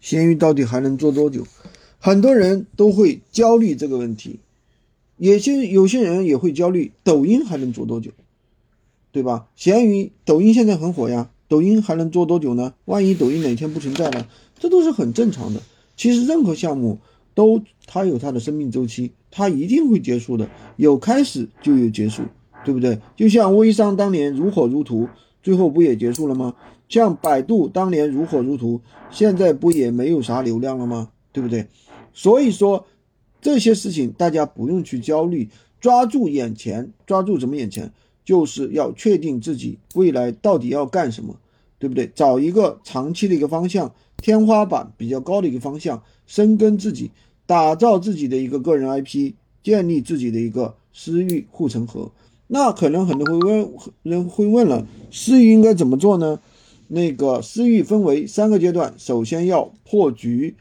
闲鱼到底还能做多久？很多人都会焦虑这个问题，有些有些人也会焦虑，抖音还能做多久？对吧？闲鱼、抖音现在很火呀，抖音还能做多久呢？万一抖音哪天不存在了，这都是很正常的。其实任何项目都它有它的生命周期，它一定会结束的，有开始就有结束，对不对？就像微商当年如火如荼，最后不也结束了吗？像百度当年如火如荼，现在不也没有啥流量了吗？对不对？所以说这些事情大家不用去焦虑，抓住眼前，抓住什么眼前？就是要确定自己未来到底要干什么，对不对？找一个长期的一个方向，天花板比较高的一个方向，深耕自己，打造自己的一个个人 IP，建立自己的一个私域护城河。那可能很多会问人会问了，私域应该怎么做呢？那个私域分为三个阶段，首先要破局，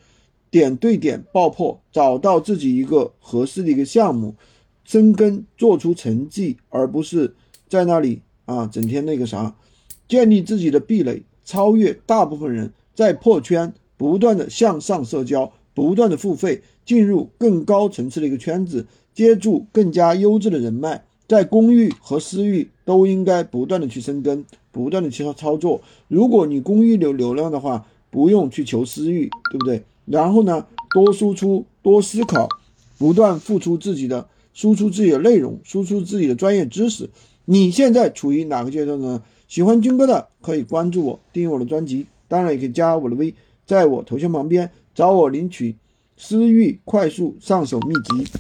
点对点爆破，找到自己一个合适的一个项目，深耕，做出成绩，而不是。在那里啊，整天那个啥，建立自己的壁垒，超越大部分人，在破圈，不断的向上社交，不断的付费，进入更高层次的一个圈子，接触更加优质的人脉，在公域和私域都应该不断的去深耕，不断的去操作。如果你公域有流量的话，不用去求私域，对不对？然后呢，多输出，多思考，不断付出自己的，输出自己的内容，输出自己的专业知识。你现在处于哪个阶段呢？喜欢军哥的可以关注我，订阅我的专辑，当然也可以加我的微，在我头像旁边找我领取私域快速上手秘籍。